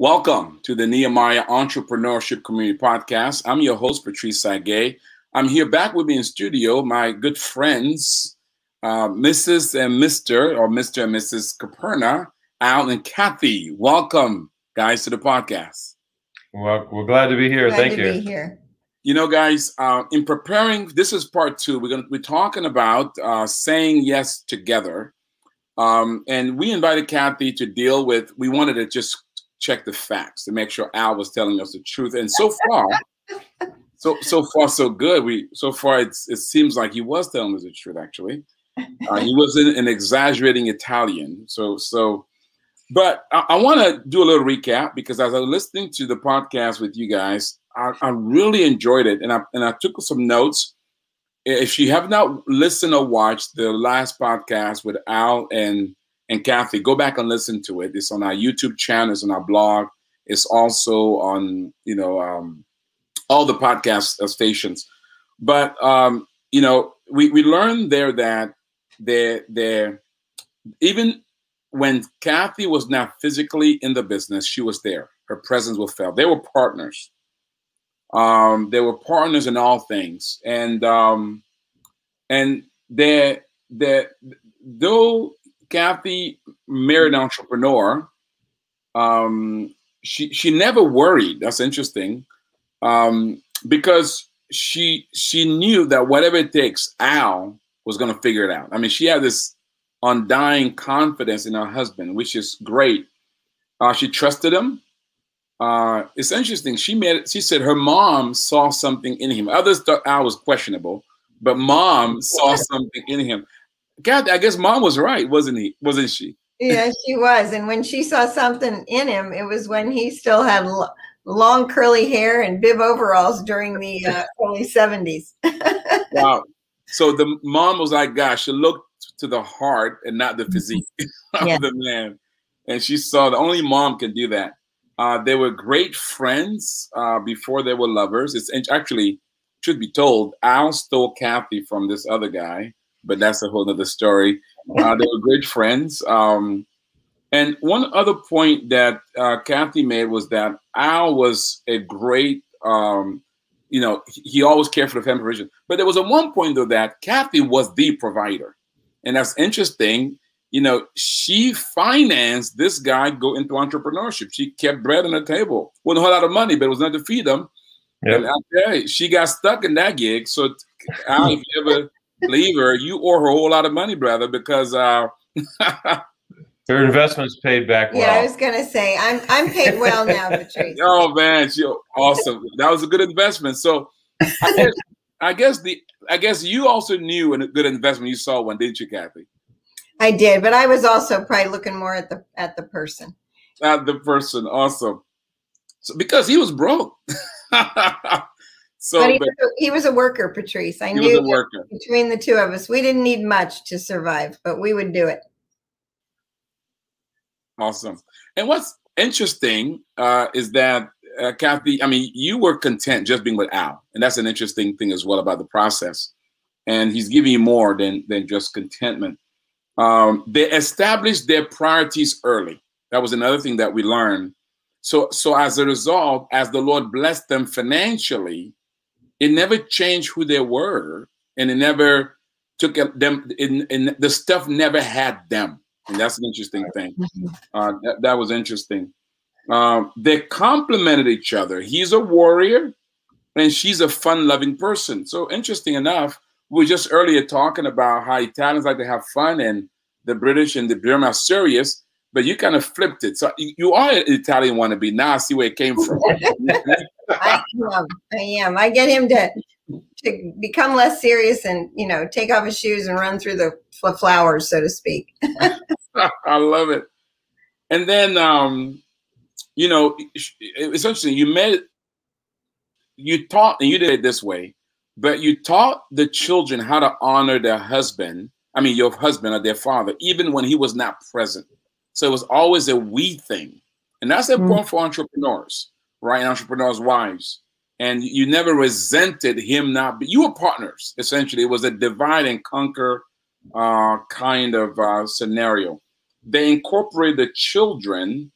Welcome to the Nehemiah Entrepreneurship Community Podcast. I'm your host, Patrice Sagay. I'm here back with me in studio, my good friends, uh, Mrs. and Mr. or Mr. and Mrs. Caperna, Al and Kathy. Welcome, guys, to the podcast. Well, we're glad to be here. Glad Thank to you. be here. You know, guys, uh, in preparing, this is part two. We're gonna we're talking about uh, saying yes together, um, and we invited Kathy to deal with. We wanted to just check the facts to make sure Al was telling us the truth. And so far, so so far so good. We so far it seems like he was telling us the truth. Actually, uh, he was an, an exaggerating Italian. So so, but I, I want to do a little recap because as I was listening to the podcast with you guys, I, I really enjoyed it, and I and I took some notes. If you have not listened or watched the last podcast with Al and and Kathy, go back and listen to it. It's on our YouTube channel, it's on our blog, it's also on you know um, all the podcast stations. But um, you know, we we learned there that there there even when Kathy was not physically in the business, she was there. Her presence was felt. They were partners. Um, they were partners in all things, and um, and they they though Kathy married an entrepreneur. Um, she she never worried. That's interesting, um, because she she knew that whatever it takes, Al was going to figure it out. I mean, she had this undying confidence in her husband, which is great. Uh, she trusted him. Uh, it's interesting. She made. She said her mom saw something in him. Others thought Al was questionable, but mom saw something in him. God, I guess mom was right, wasn't he? Wasn't she? Yeah, she was. And when she saw something in him, it was when he still had l- long curly hair and bib overalls during the uh, early 70s. Wow. So the mom was like, gosh, she looked to the heart and not the physique Yeah. of the man. And she saw the only mom can do that. Uh, they were great friends uh, before they were lovers. It's actually, should be told, Al stole Kathy from this other guy, but that's a whole other story. Uh, they were great friends. Um, and one other point that uh, Kathy made was that Al was a great, um, you know, he, he always cared for the family provision. But there was a one point though that Kathy was the provider, and that's interesting. You know, she financed this guy go into entrepreneurship. She kept bread on the table. wasn't a whole lot of money, but it was not to feed them. Yep. And I tell you, she got stuck in that gig. So, Al, if you ever leave her, you owe her a whole lot of money, brother, because uh, Her investments paid back well. Yeah, I was going to say, I'm, I'm paid well now, Patrice. oh man, she awesome. That was a good investment. So, I guess, I guess the I guess you also knew a good investment. You saw one, didn't you, Kathy? I did, but I was also probably looking more at the at the person. At the person. Awesome. So because he was broke. So he but was, a, he was a worker, Patrice. I knew worker. between the two of us, we didn't need much to survive, but we would do it. Awesome. And what's interesting uh, is that uh, Kathy, I mean, you were content just being with Al, and that's an interesting thing as well about the process. And he's giving you more than than just contentment. Um, they established their priorities early. That was another thing that we learned. So, so as a result, as the Lord blessed them financially, it never changed who they were, and it never took them. In, in the stuff never had them, and that's an interesting thing. Uh, that, that was interesting. Um, they complemented each other. He's a warrior, and she's a fun-loving person. So interesting enough, we were just earlier talking about how Italians like to have fun, and the British and the German are serious. But you kind of flipped it. So you are an Italian wannabe. Now I see where it came from. I am. I am. I get him to to become less serious and you know take off his shoes and run through the fl- flowers, so to speak. I love it. And then, um, you know, it's interesting. You met, you taught, and you did it this way, but you taught the children how to honor their husband. I mean, your husband or their father, even when he was not present. So it was always a we thing. And that's important for entrepreneurs, right? Entrepreneurs' wives. And you never resented him not, but you were partners, essentially. It was a divide and conquer uh, kind of uh, scenario. They incorporate the children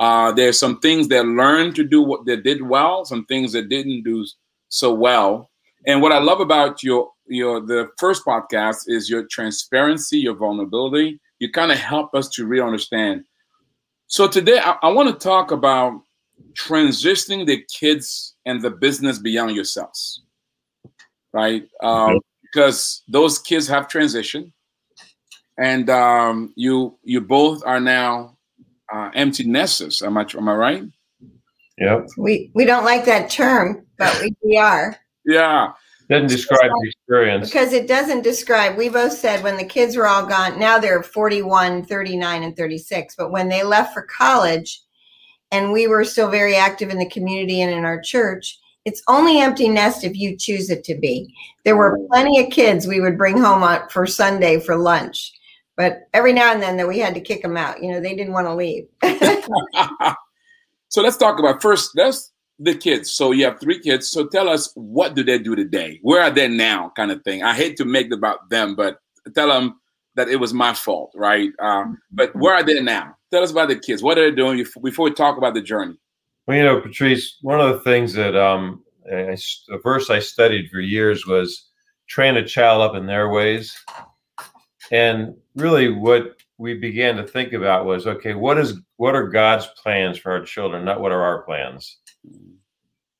Uh, there's some things that learned to do what they did well, some things that didn't do so well. And what I love about your your the first podcast is your transparency, your vulnerability. You kind of help us to really understand. So today I, I want to talk about transitioning the kids and the business beyond yourselves, right? Um, because those kids have transitioned, and um, you you both are now uh, empty nesters. Am I am I right? Yep. We we don't like that term, but we, we are. Yeah. Doesn't describe the experience. Because it doesn't describe, we both said when the kids were all gone, now they're 41, 39, and 36. But when they left for college and we were still very active in the community and in our church, it's only empty nest if you choose it to be. There were plenty of kids we would bring home on, for Sunday for lunch. But every now and then that we had to kick them out. You know, they didn't want to leave. so let's talk about first, let's the kids. So you have three kids. So tell us what do they do today? Where are they now? Kind of thing. I hate to make it about them, but tell them that it was my fault, right? Uh, but where are they now? Tell us about the kids. What are they doing before we talk about the journey? Well, you know, Patrice, one of the things that um, I, a verse I studied for years was train a child up in their ways. And really, what we began to think about was okay, what is what are God's plans for our children, not what are our plans?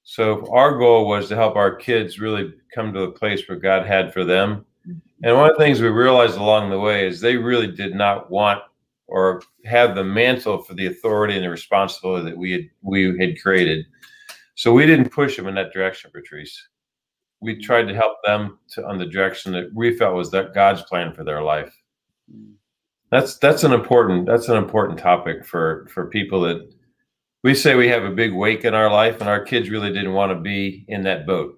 So our goal was to help our kids really come to the place where God had for them. Mm-hmm. And one of the things we realized along the way is they really did not want or have the mantle for the authority and the responsibility that we had we had created. So we didn't push them in that direction, Patrice. We mm-hmm. tried to help them to on the direction that we felt was that God's plan for their life. Mm-hmm. That's that's an important that's an important topic for for people that we say we have a big wake in our life and our kids really didn't want to be in that boat.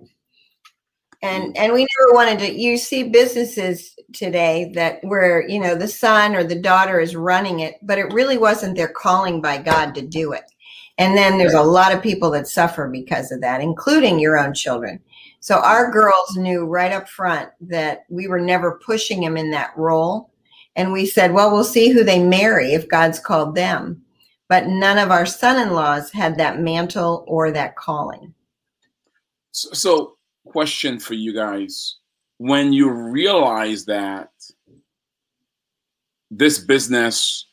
And and we never wanted to you see businesses today that where you know the son or the daughter is running it but it really wasn't their calling by god to do it. And then there's a lot of people that suffer because of that including your own children. So our girls knew right up front that we were never pushing them in that role. And we said well we'll see who they marry if god's called them but none of our son-in-laws had that mantle or that calling. So, so question for you guys: When you realize that this business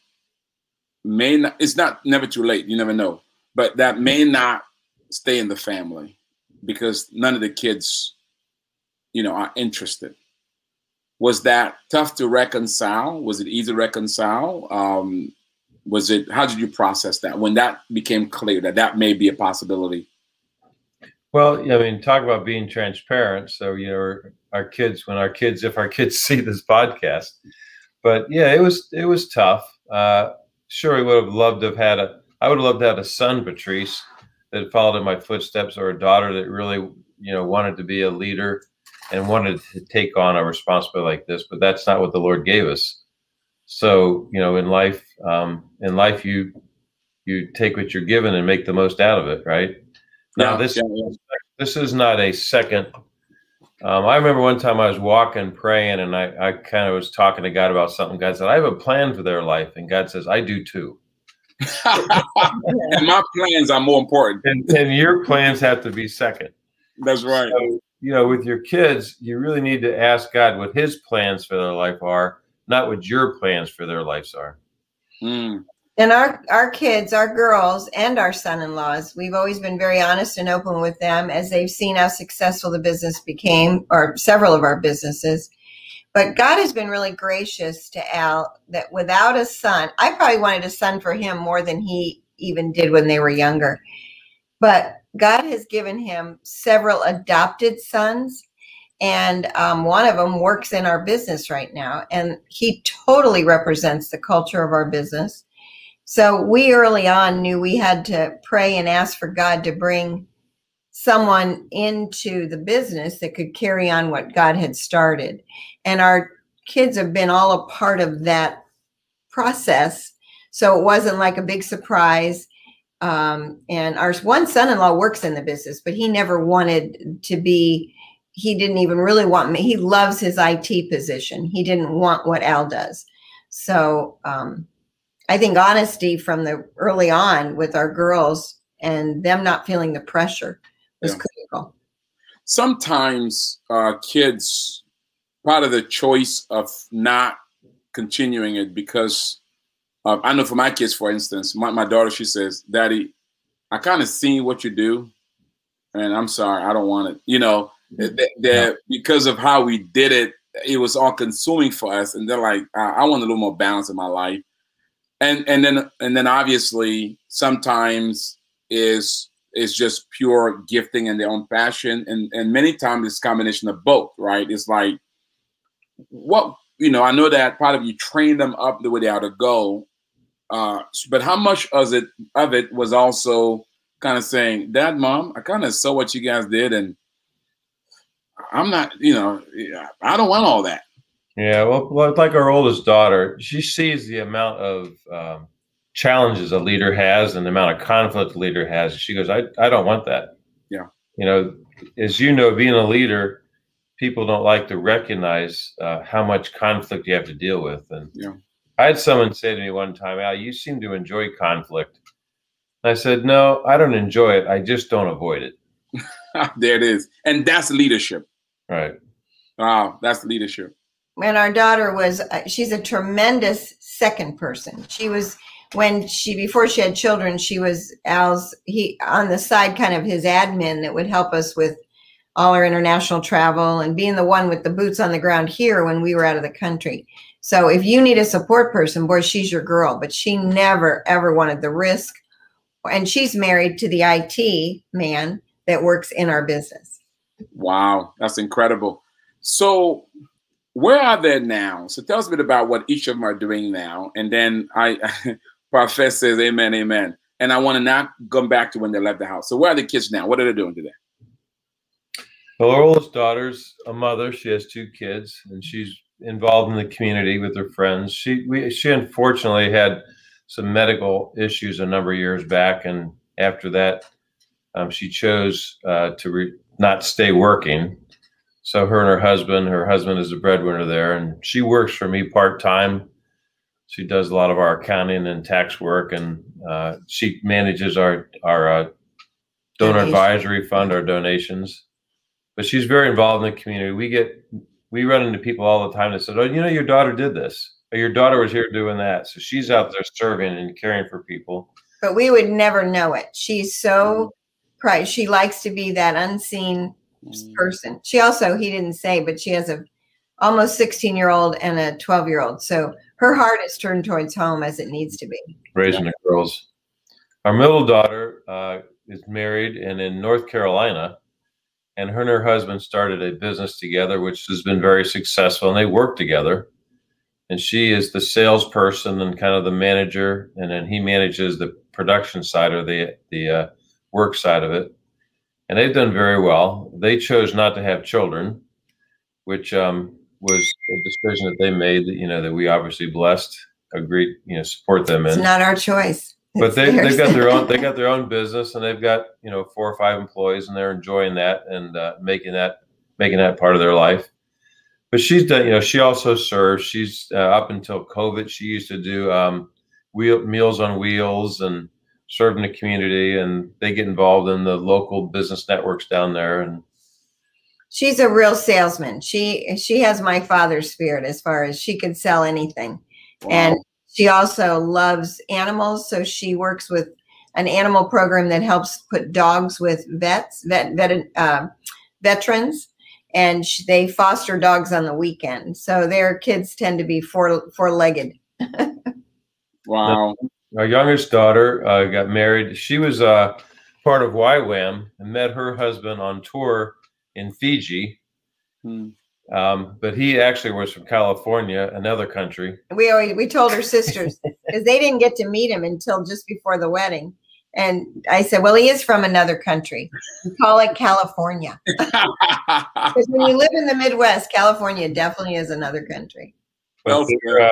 may not, it's not never too late. You never know, but that may not stay in the family because none of the kids, you know, are interested. Was that tough to reconcile? Was it easy to reconcile? Um, was it how did you process that? When that became clear that that may be a possibility? Well i mean talk about being transparent. So you know our kids when our kids if our kids see this podcast but yeah it was it was tough. Uh sure we would have loved to have had a i would have loved to have a son patrice that followed in my footsteps or a daughter that really you know wanted to be a leader and wanted to take on a responsibility like this but that's not what the lord gave us so you know, in life, um, in life, you you take what you're given and make the most out of it, right? Now yeah, this yeah, yeah. this is not a second. Um, I remember one time I was walking, praying, and I, I kind of was talking to God about something. God said, "I have a plan for their life," and God says, "I do too." and my plans are more important. And, and, your plans have to be second. That's right. So, you know, with your kids, you really need to ask God what His plans for their life are, not what your plans for their lives are. Mm. And our our kids, our girls, and our son-in-laws, we've always been very honest and open with them as they've seen how successful the business became, or several of our businesses. But God has been really gracious to Al that without a son, I probably wanted a son for him more than he even did when they were younger. But God has given him several adopted sons and um, one of them works in our business right now and he totally represents the culture of our business. So we early on knew we had to pray and ask for god to bring someone into the business that could carry on what god had started. And our kids have been all a part of that process so it wasn't like a big surprise. Um, and our one son-in-law works in the business but he never wanted to be he didn't even really want me. He loves his IT position. He didn't want what Al does. So, um, I think honesty from the early on with our girls and them not feeling the pressure was Yeah. critical. sometimes uh, kids part of the choice of not continuing it because uh, I know for my kids, for instance, my, my daughter, she says, Daddy, I kind of seen what you do, and I'm sorry, I don't want it. You know, that, that because of how we did it, it was all consuming for us, and they're like, I, I want a little more balance in my life. And and then and then obviously sometimes is is just pure gifting and their own passion, and and many times it's a combination of both, right? It's like what you know. I know that part of you train them up the way they ought to go, uh, but how much of it of it was also kind of saying, Dad, Mom, I kind of saw what you guys did, and I'm not, you know, I don't want all that. Yeah, well, like our oldest daughter, she sees the amount of um, challenges a leader has and the amount of conflict a leader has. She goes, I, I don't want that. Yeah. You know, as you know, being a leader, people don't like to recognize uh, how much conflict you have to deal with. And Yeah. I had someone say to me one time, Al, you seem to enjoy conflict. I said, no, I don't enjoy it. I just don't avoid it. there it is, and that's leadership. Right. Wow, that's leadership. and our daughter was uh, she's a tremendous second person she was when she before she had children she was al's he on the side kind of his admin that would help us with all our international travel and being the one with the boots on the ground here when we were out of the country so if you need a support person boy she's your girl but she never ever wanted the risk and she's married to the it man that works in our business Wow, that's incredible. So, where are they now? So, tell us a bit about what each of them are doing now, and then I, Prophet says, "Amen, amen." And I want to now come back to when they left the house. So, where are the kids now? What are they doing today? Well, our oldest daughter's a mother. She has two kids, and she's involved in the community with her friends. She we she unfortunately had some medical issues a number of years back, and after that, um, she chose uh, to re- not stay working. So her and her husband, her husband is a breadwinner there, and she works for me part time. She does a lot of our accounting and tax work, and uh, she manages our our uh, donor Donation. advisory fund, our donations but she's very involved in the community. We get we run into people all the time that said, "Oh, you know, your daughter did this, or your daughter was here doing that." So she's out there serving and caring for people. but we would never know it. She's so proud. She likes to be that unseen person. She also, he didn't say, but she has a almost 16 year old and a 12 year old. So her heart is turned towards home as it needs to be. raising the girls. Our middle daughter uh, is married and in North Carolina, and her and her husband started a business together, which has been very successful, and they work together. And she is the salesperson and kind of the manager, and then he manages the production side or the the uh, work side of it. And they've done very well. They chose not to have children, which um, was a decision that they made. That you know that we obviously blessed, agreed, you know, support them in It's not our choice. but It's they they've got their own they got their own business and they've got you know four or five employees and they're enjoying that and uh, making that making that part of their life but she's done you know she also serves she's uh, up until covid she used to do um wheel meals on wheels and serve in the community and they get involved in the local business networks down there and She's a real salesman. She she has my father's spirit as far as she could sell anything. Wow. And she also loves animals, so she works with an animal program that helps put dogs with vets, vet, vet uh, veterans, and sh- they foster dogs on the weekend. So their kids tend to be four four legged. wow. Our youngest daughter uh, got married. She was uh, part of YWAM and met her husband on tour in Fiji. Hmm. Um, but he actually was from California, another country. We always, we told her sisters because they didn't get to meet him until just before the wedding. And I said, "Well, he is from another country. We call it California because when you live in the Midwest, California definitely is another country." But Well they're, uh,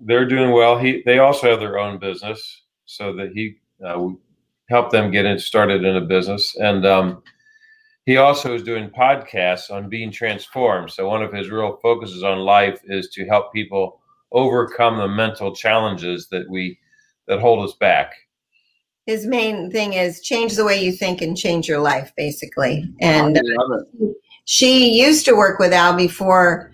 they're doing well. He they also have their own business, so that he uh, helped them get in, started in a business, and um, he also is doing podcasts on being transformed. So one of his real focuses on life is to help people overcome the mental challenges that we that hold us back. His main thing is change the way you think and change your life, basically. And she used to work with Al before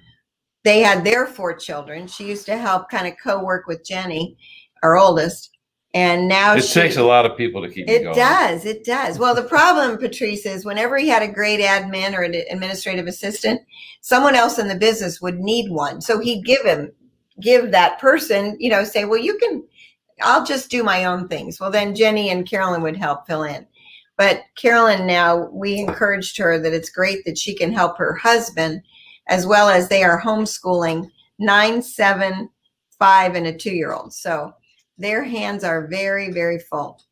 they had their four children. She used to help kind of co-work with Jenny, our oldest. And now it she, takes a lot of people to keep it going. It does. It does. Well, the problem, Patrice, is whenever he had a great admin or an administrative assistant, someone else in the business would need one. So he'd give him, give that person, you know, say, well, you can, I'll just do my own things. Well, then Jenny and Carolyn would help fill in. But Carolyn now, we encouraged her that it's great that she can help her husband as well as they are homeschooling nine, seven, five, and a two year old. So their hands are very, very full.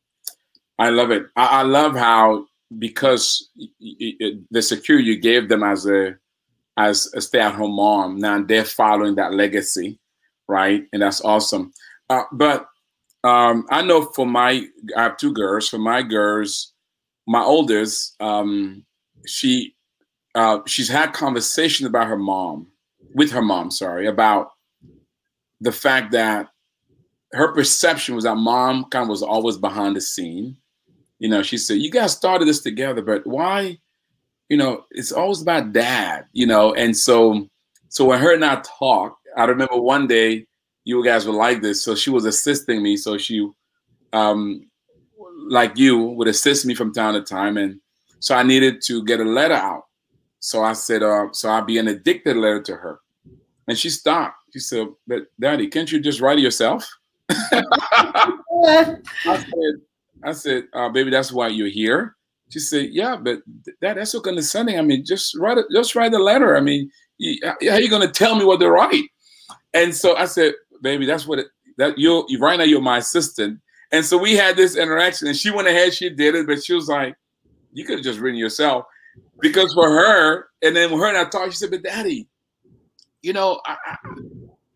I love it. I, love how because the security you gave them as a as a stay-at-home mom, now they're following that legacy, right? And that's awesome. Uh, but um, I know for my, I have two girls. For my girls, my oldest, um, she uh, she's had conversations about her mom, with her mom, sorry, about the fact that her perception was that mom kind of was always behind the scene. You know, she said, "You guys started this together, but why?" You know, it's always about dad. You know, and so, so when her and I talked, I remember one day you guys were like this. So she was assisting me. So she, um, like you, would assist me from time to time, and so I needed to get a letter out. So I said, uh, so I'll be an addicted letter to her. And she stopped. She said, but daddy, can't you just write it yourself? I said, I said, uh, baby, that's why you're here. She said, yeah, but that, that's so condescending. I mean, just write it, just write a letter. I mean, you, how are you going to tell me what to write? And so I said, baby, that's what it, that you right now you're my assistant. And so we had this interaction and she went ahead, she did it, but she was like, you could have just written yourself because for her, and then when her and I talked, she said, but daddy, you know, I,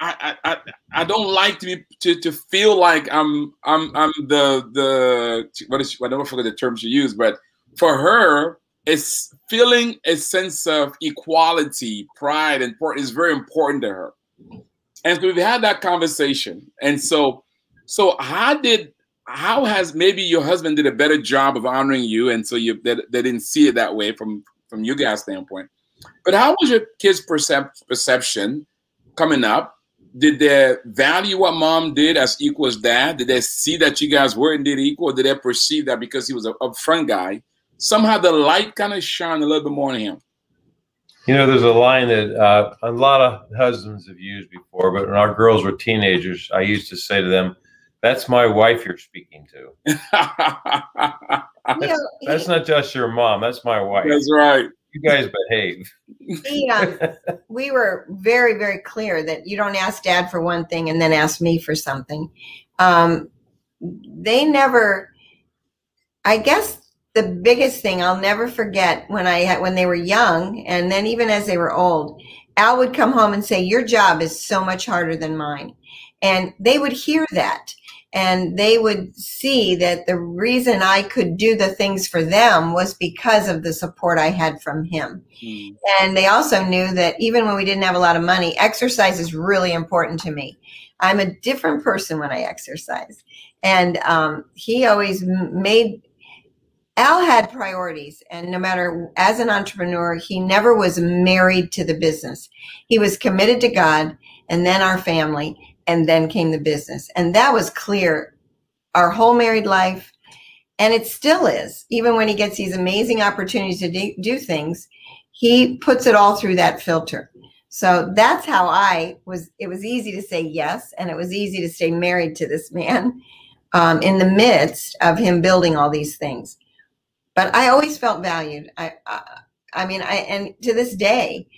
I, I, I don't like to be to, to feel like I'm I'm I'm the the what is I don't forget the term she used, but for her, it's feeling a sense of equality, pride, and is very important to her. And so we've had that conversation. And so so how did how has maybe your husband did a better job of honoring you, and so you they, they didn't see it that way from from you guys' standpoint. But how was your kids' percep- perception coming up? Did they value what mom did as equal as dad? Did they see that you guys were indeed equal? Did they perceive that because he was a upfront guy? Somehow the light kind of shone a little bit more on him. You know, there's a line that uh, a lot of husbands have used before, but when our girls were teenagers, I used to say to them, that's my wife you're speaking to. that's, that's not just your mom. That's my wife. That's right. You guys behave. He, um, we were very, very clear that you don't ask dad for one thing and then ask me for something. Um, they never, I guess the biggest thing I'll never forget when I had, when they were young and then even as they were old, Al would come home and say, your job is so much harder than mine. And they would hear that and they would see that the reason I could do the things for them was because of the support I had from him. Mm. And they also knew that even when we didn't have a lot of money, exercise is really important to me. I'm a different person when I exercise. And um, he always made, Al had priorities. And no matter, as an entrepreneur, he never was married to the business. He was committed to God and then our family and then came the business. And that was clear our whole married life. And it still is. Even when he gets these amazing opportunities to do, things, he puts it all through that filter. So that's how I was. It was easy to say yes, and it was easy to stay married to this man um, in the midst of him building all these things. But I always felt valued. I, I, I mean, I and to this day,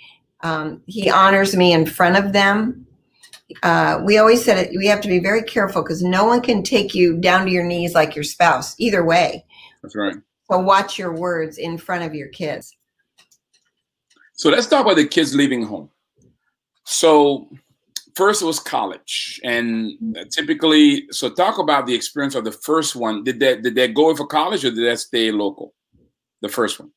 um, he honors me in front of them uh, we always said it, we have to be very careful because no one can take you down to your knees like your spouse, either way. That's right. So watch your words in front of your kids. So let's talk about the kids leaving home. So first it was college, and typically, so talk about the experience of the first one. Did they did they go for college or did they stay local? The first one.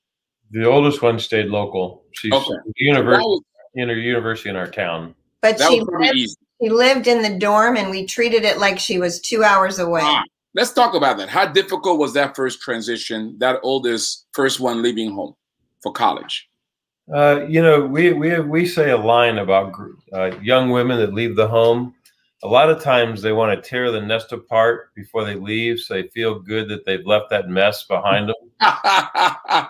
The oldest one stayed local. She's okay. university in her university in our town. But that she lived, She lived in the dorm, and we treated it like she was two hours away. Ah, let's talk about that. How difficult was that first transition? That oldest, first one leaving home for college. Uh, you know, we we we say a line about uh, young women that leave the home. A lot of times they want to tear the nest apart before they leave, so they feel good that they've left that mess behind them.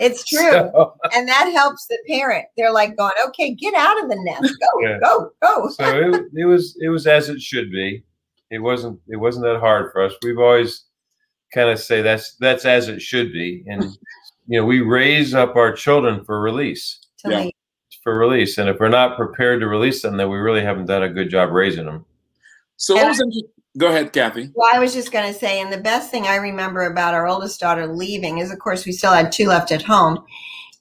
It's true. So, and that helps the parent. They're like going, okay, get out of the nest. Go, yeah. go, go. so it, it was it was as it should be. It wasn't it wasn't that hard for us. We've always kind of say that's that's as it should be. And you know, we raise up our children for release. Yeah. For release. And if we're not prepared to release them, then we really haven't done a good job raising them. So what was Go ahead, Kathy. Well, I was just going to say, and the best thing I remember about our oldest daughter leaving is, of course, we still had two left at home,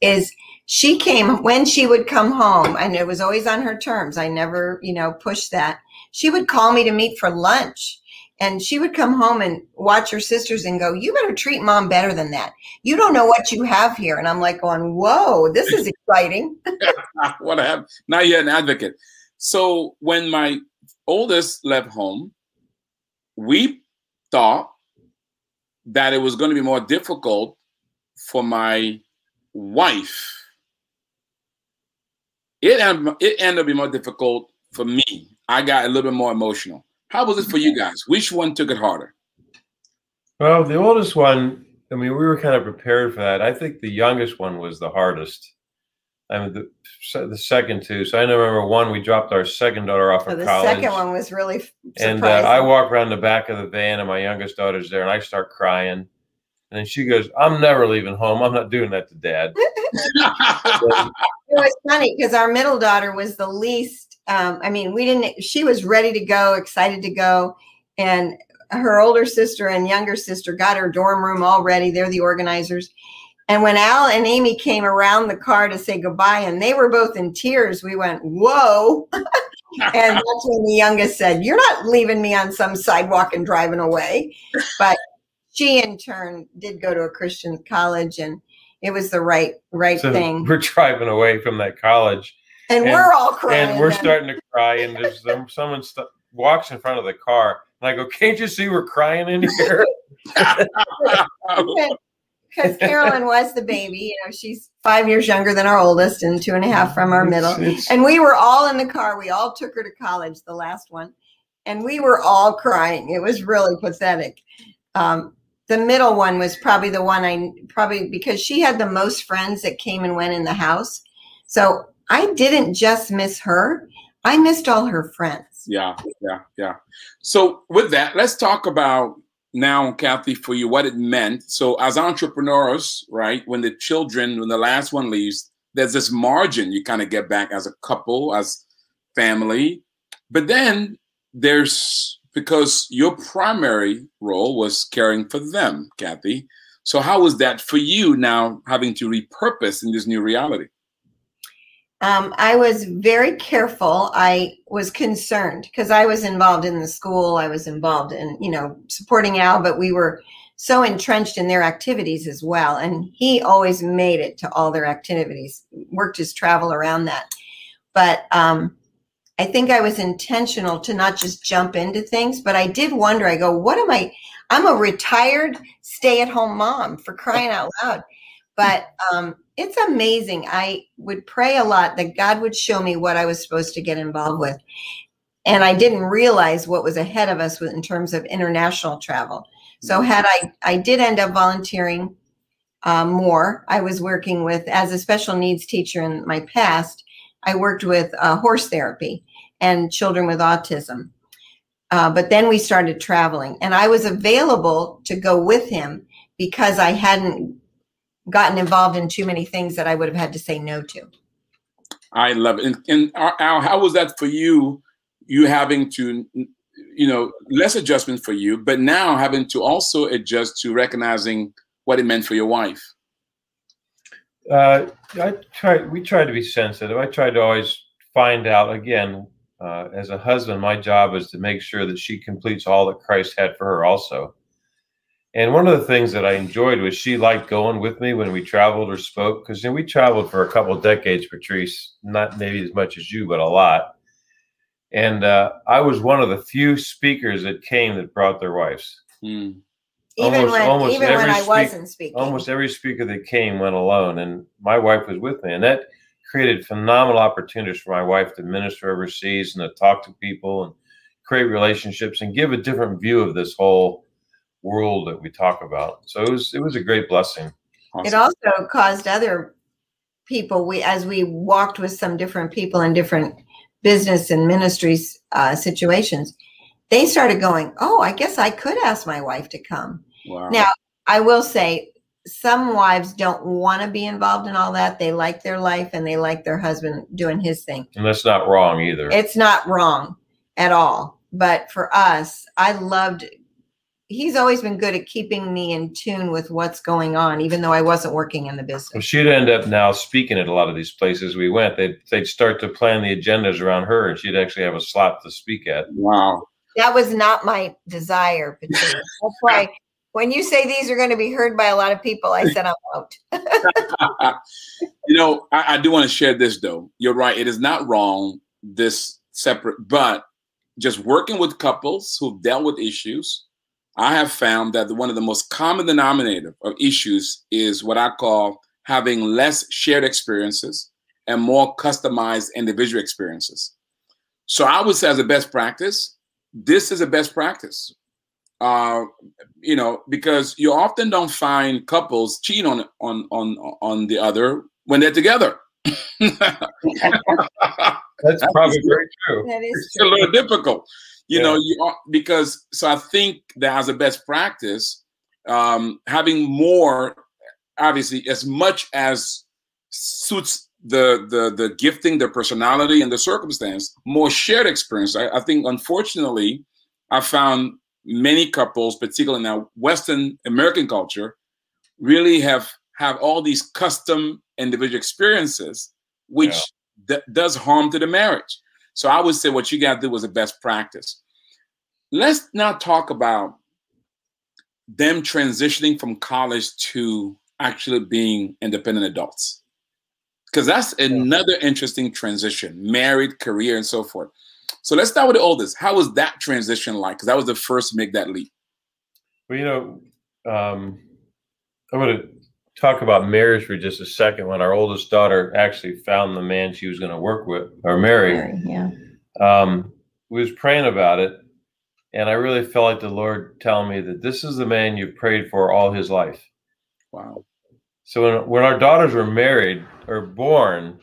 is she came when she would come home, and it was always on her terms. I never, you know, pushed that. She would call me to meet for lunch. And she would come home and watch her sisters and go, You better treat mom better than that. You don't know what you have here. And I'm like, going, Whoa, this is exciting. what I have. Now you're an advocate. So when my oldest left home, we thought that it was going to be more difficult for my wife. It, it ended up being more difficult for me. I got a little bit more emotional. How was it for you guys? Which one took it harder? Well, the oldest one, I mean, we were kind of prepared for that. I think the youngest one was the hardest. I mean, the, the second two. So I remember one, we dropped our second daughter off of the college. The second one was really And uh, I walk around the back of the van, and my youngest daughter's there, and I start crying. And then she goes, I'm never leaving home. I'm not doing that to dad. it was funny because our middle daughter was the least. Um, I mean, we didn't, she was ready to go, excited to go. And her older sister and younger sister got her dorm room all ready. They're the organizers. And when Al and Amy came around the car to say goodbye, and they were both in tears, we went, Whoa. and that's when the youngest said, You're not leaving me on some sidewalk and driving away. But she, in turn, did go to a Christian college, and it was the right, right so thing. We're driving away from that college. And, and we're all crying. And we're starting to cry, and there's someone st- walks in front of the car. And I go, Can't you see we're crying in here? because Carolyn was the baby. You know, she's five years younger than our oldest and two and a half from our middle. And we were all in the car. We all took her to college, the last one, and we were all crying. It was really pathetic. Um, the middle one was probably the one I probably because she had the most friends that came and went in the house. So I didn't just miss her, I missed all her friends. Yeah, yeah, yeah. So with that, let's talk about now, Kathy, for you what it meant. So, as entrepreneurs, right, when the children, when the last one leaves, there's this margin you kind of get back as a couple, as family. But then there's because your primary role was caring for them, Kathy. So, how was that for you now having to repurpose in this new reality? Um, I was very careful. I was concerned because I was involved in the school. I was involved in, you know, supporting Al, but we were so entrenched in their activities as well. And he always made it to all their activities, worked his travel around that. But um, I think I was intentional to not just jump into things, but I did wonder, I go, what am I? I'm a retired stay at home mom for crying out loud. But um, it's amazing. I would pray a lot that God would show me what I was supposed to get involved with. And I didn't realize what was ahead of us in terms of international travel. So mm-hmm. had I, I did end up volunteering um, more. I was working with, as a special needs teacher in my past, I worked with uh, horse therapy and children with autism. Uh, but then we started traveling, and I was available to go with him because I hadn't gotten involved in too many things that I would have had to say no to. I love it. And, and uh, Al, how was that for you? You having to, you know, less adjustment for you, but now having to also adjust to recognizing what it meant for your wife. Uh, I try. We try to be sensitive. I try to always find out. Again, uh, as a husband, my job is to make sure that she completes all that Christ had for her. Also, and one of the things that I enjoyed was she liked going with me when we traveled or spoke because you know, we traveled for a couple decades, Patrice, not maybe as much as you, but a lot. And uh, I was one of the few speakers that came that brought their wives. Mm. Even Almost- when almost even when every I speak- wasn't speaking. Almost every speaker that came went alone, and my wife was with me, and that created phenomenal opportunities for my wife to minister overseas and to talk to people and create relationships and give a different view of this whole world that we talk about. So it was it was a great blessing. It also caused other people we as we walked with some different people in different business and ministries uh, situations they started going oh i guess i could ask my wife to come Wow. Now- i will say some wives don't want to be involved in all that they like their life and they like their husband doing his thing And that's not wrong either. it's not wrong at all but for us i loved he's always been good at keeping me in tune with what's going on even though i wasn't working in the business Well, she'd end up now speaking at a lot of these places we went. They'd, they'd start to plan the agendas around her, and she'd actually have a slot to speak at. Wow. That was not my desire, Patricia. That's why when you say these are going to be heard by a lot of people, I said I'm out. you know, I, I do want to share this though. You're right. It is not wrong, this separate, but just working with couples who've dealt with issues, I have found that one of the most common denominator of issues is what I call having less shared experiences and more customized individual experiences. So I would say as a best practice, this is a best practice. Uh, you know, because you often don't find couples cheating on on on on the other when they're together. it's That's probably very true. That is a little difficult, you know. You are, because so I think that as a best practice, um, having more, obviously, as much as suits the the the gifting, the personality, and the circumstance, more shared experience. I, I think, unfortunately, I found many couples, particularly in our Western American culture, really have have all these custom individual experiences, which Yeah. d- does harm to the marriage. So I would say what you got to do was a best practice. Let's now talk about them transitioning from college to actually being independent adults. Because that's another interesting transition, married, career, and so forth. So let's start with the oldest. How was that transition like? Because that was the first make that leap. Well, you know, um, I'm going to talk about marriage for just a second. When our oldest daughter actually found the man she was going to work with or marry, Yeah. um, we was praying about it, and I really felt like the Lord telling me that this is the man you've prayed for all his life. Wow. So when when our daughters were married or born,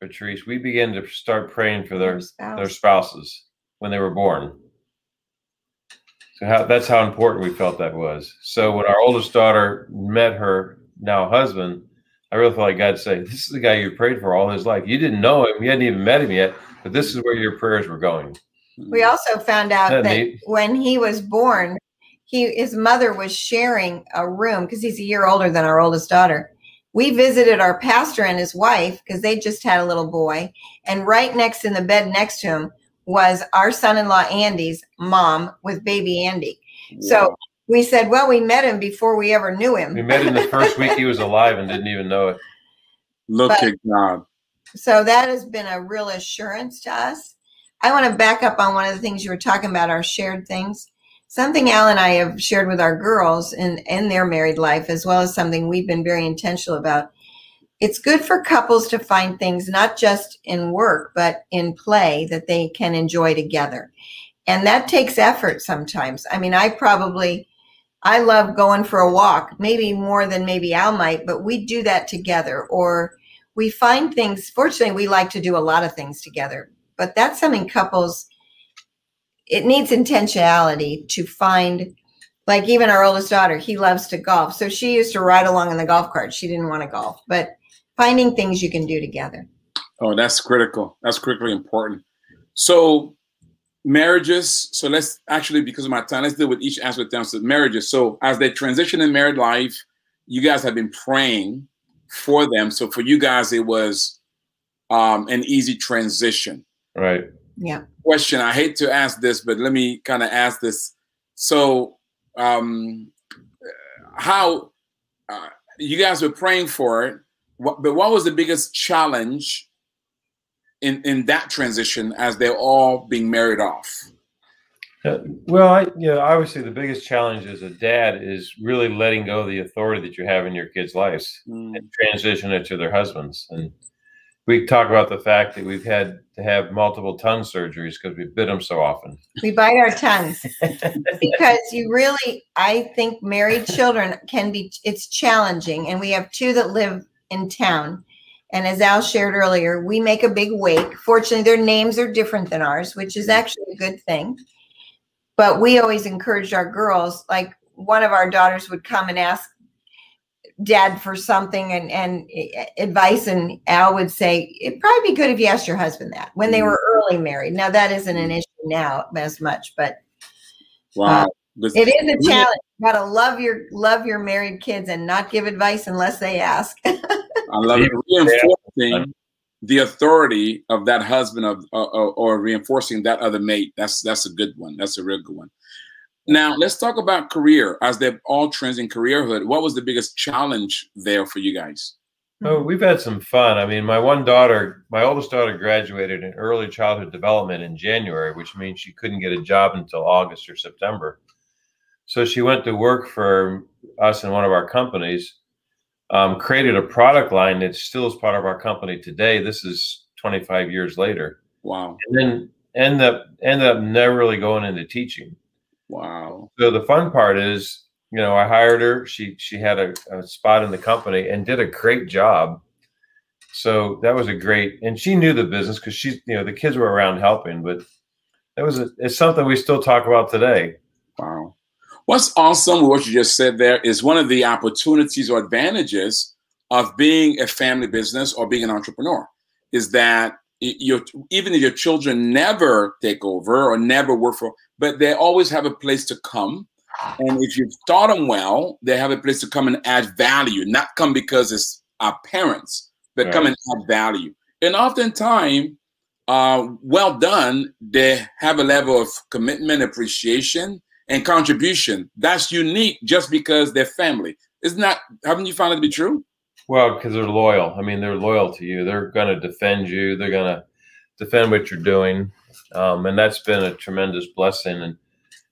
Patrice, we began to start praying for their spouse. their spouses when they were born. So how, that's how important we felt that was. So when our oldest daughter met her now husband, I really felt like God said, "This is the guy you prayed for all his life. You didn't know him, you hadn't even met him yet, but this is where your prayers were going." We also found out that that when he was born, he his mother was sharing a room because he's a year older than our oldest daughter. We visited our pastor and his wife because they just had a little boy, and right next in the bed next to him was our son-in-law Andy's mom with baby Andy. So we said, "Well, we met him before we ever knew him." We met him the first week he was alive and didn't even know it. look but- at God. So that has been a real assurance to us. I want to back up on one of the things you were talking about, our shared things. Something Al and I have shared with our girls in, in their married life, as well as something we've been very intentional about. It's good for couples to find things not just in work, but in play that they can enjoy together. And that takes effort sometimes. I mean, I probably, I love going for a walk, maybe more than maybe Al might, but we do that together. Or we find things fortunately we like to do a lot of things together but that's something couples it needs intentionality to find like even our oldest daughter he loves to golf so she used to ride along in the golf cart she didn't want to golf but finding things you can do together Oh, that's critical. That's critically important. So, marriages. So let's actually, because of my time, let's deal with each aspect down to marriages. So, as they transition in married life, you guys have been praying for them. So, for you guys, it was um, an easy transition. Right. yeah Question: I hate to ask this, but let me kind of ask this. So, um, how uh, you guys were praying for it, what, but what was the biggest challenge in in that transition as they're all being married off? Uh, well, I, you know, obviously the biggest challenge as a dad is really letting go of the authority that you have in your kids' lives Mm. and transition it to their husbands. And we talk about the fact that we've had to have multiple tongue surgeries because we bit them so often. We bite our tongues because you really, I think married children can be, it's challenging. And we have two that live in town. And as Al shared earlier, we make a big wake. Fortunately, their names are different than ours, which is mm-hmm. actually a good thing. But we always encouraged our girls, like one of our daughters would come and ask dad for something and, and eh, eh, advice. And Al would say, it'd probably be good if you asked your husband that when they mm-hmm. were early married. Now, that isn't an mm-hmm. issue now as much, but Wow. But- it is a challenge. You gotta love your love your married kids and not give advice unless they ask. I love it. Reinforcing the authority of that husband of uh, or, or reinforcing that other mate. That's that's a good one. That's a real good one. Now let's talk about career. As they're all trends in careerhood, what was the biggest challenge there for you guys? Oh, we've had some fun. I mean, my one daughter, my oldest daughter, graduated in early childhood development in January, which means she couldn't get a job until August or September. So she went to work for us in one of our companies, um, created a product line that still is part of our company today. This is 25 years later, Wow. and then end up ended up never really going into teaching. Wow. So the fun part is, you know, I hired her. She she had a, a spot in the company and did a great job. So that was a great, and she knew the business because she's, you know, the kids were around helping. But that was a, it's something we still talk about today. What's awesome with what you just said there is one of the opportunities or advantages of being a family business or being an entrepreneur is that your even if your children never take over or never work for, but they always have a place to come. And if you've taught them well, they have a place to come and add value, not come because it's our parents, but come and add value. And oftentimes, uh, well done, they have a level of commitment, appreciation, and contribution that's unique just because they're family. Isn't that, haven't you found it to be true? Well, because they're loyal. I mean, they're loyal to you. They're going to defend you. They're going to defend what you're doing, um, and that's been a tremendous blessing. And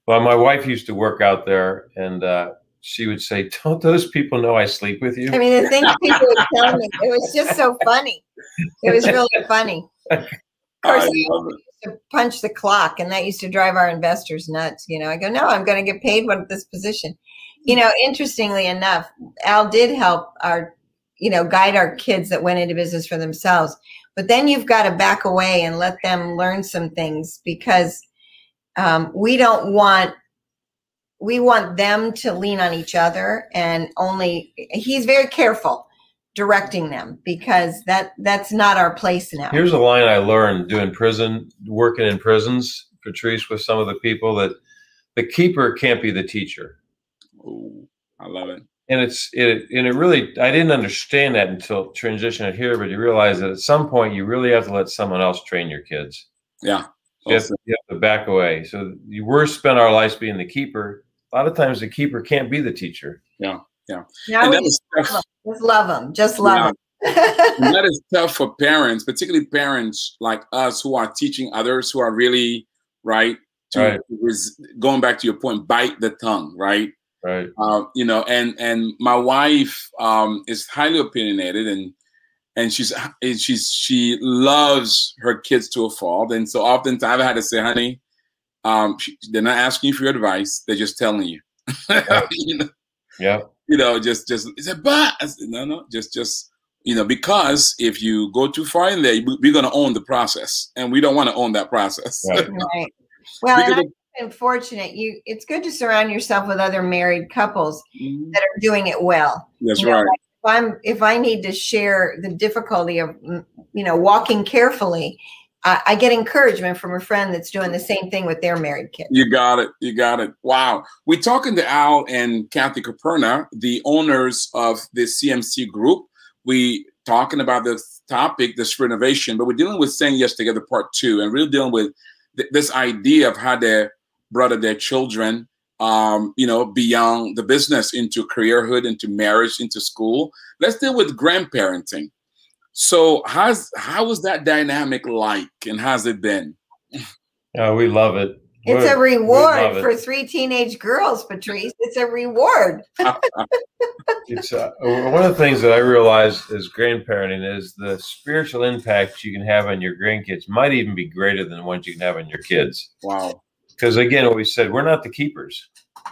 well, my wife used to work out there, and uh, she would say, "Don't those people know I sleep with you?" I mean, the things people would tell me, it was just so funny. It was really funny. Of course, I I love it. used to punch the clock, and that used to drive our investors nuts. You know, I go, no, I'm going to get paid what this position. You know, interestingly enough, Al did help our, you know, guide our kids that went into business for themselves. But then you've got to back away and let them learn some things because um, we don't want we want them to lean on each other and only he's very careful directing them because that that's not our place now Here's a line I learned doing prison, working in prisons, Patrice, with some of the people that the keeper can't be the teacher. Ooh, I love it. And it's it and it really I didn't understand that until transitioning here, but you realize that at some point you really have to let someone else train your kids. Yeah. You have, to, you have to back away. So you were spent our lives being the keeper. A lot of times the keeper can't be the teacher. Now And we just is tough. just love them just love And them that is tough for parents, particularly parents like us who are teaching others who are really right to Right. res- going back to your point, bite the tongue, right? Right. uh, you know, and and my wife um, is highly opinionated, and and she's and she's she loves her kids to a fault, and so oftentimes I've had to say, honey, um, she, they're not asking you for your advice; they're just telling you. you know, Yeah. You know, just just it's a but I said, no, no, just just you know, because if you go too far in there, we- we're going to own the process, and we don't want to own that process. Right. right well and i've been fortunate you it's good to surround yourself with other married couples Mhm. that are doing it well That's You know, right. if I'm if I need to share the difficulty of mm, you know walking carefully, I, I get encouragement from a friend that's doing the same thing with their married kid. You got it. You got it. Wow. We're talking to Al and Kathy Caperna, the owners of the CMC group. We talking about the topic, this renovation, but we're dealing with saying yes together part two, and really dealing with th- this idea of how they brought their children, um, you know, beyond the business into careerhood, into marriage, into school. Let's deal with grandparenting. So how's how was that dynamic like, and how's it been? Yeah, we love it. It's We're- a reward love it. for three teenage girls, Patrice. It's a reward. It's uh, one of the things that I realized as grandparenting is the spiritual impact you can have on your grandkids might even be greater than the ones you can have on your kids. wow. Because again, what we said, we're not the keepers.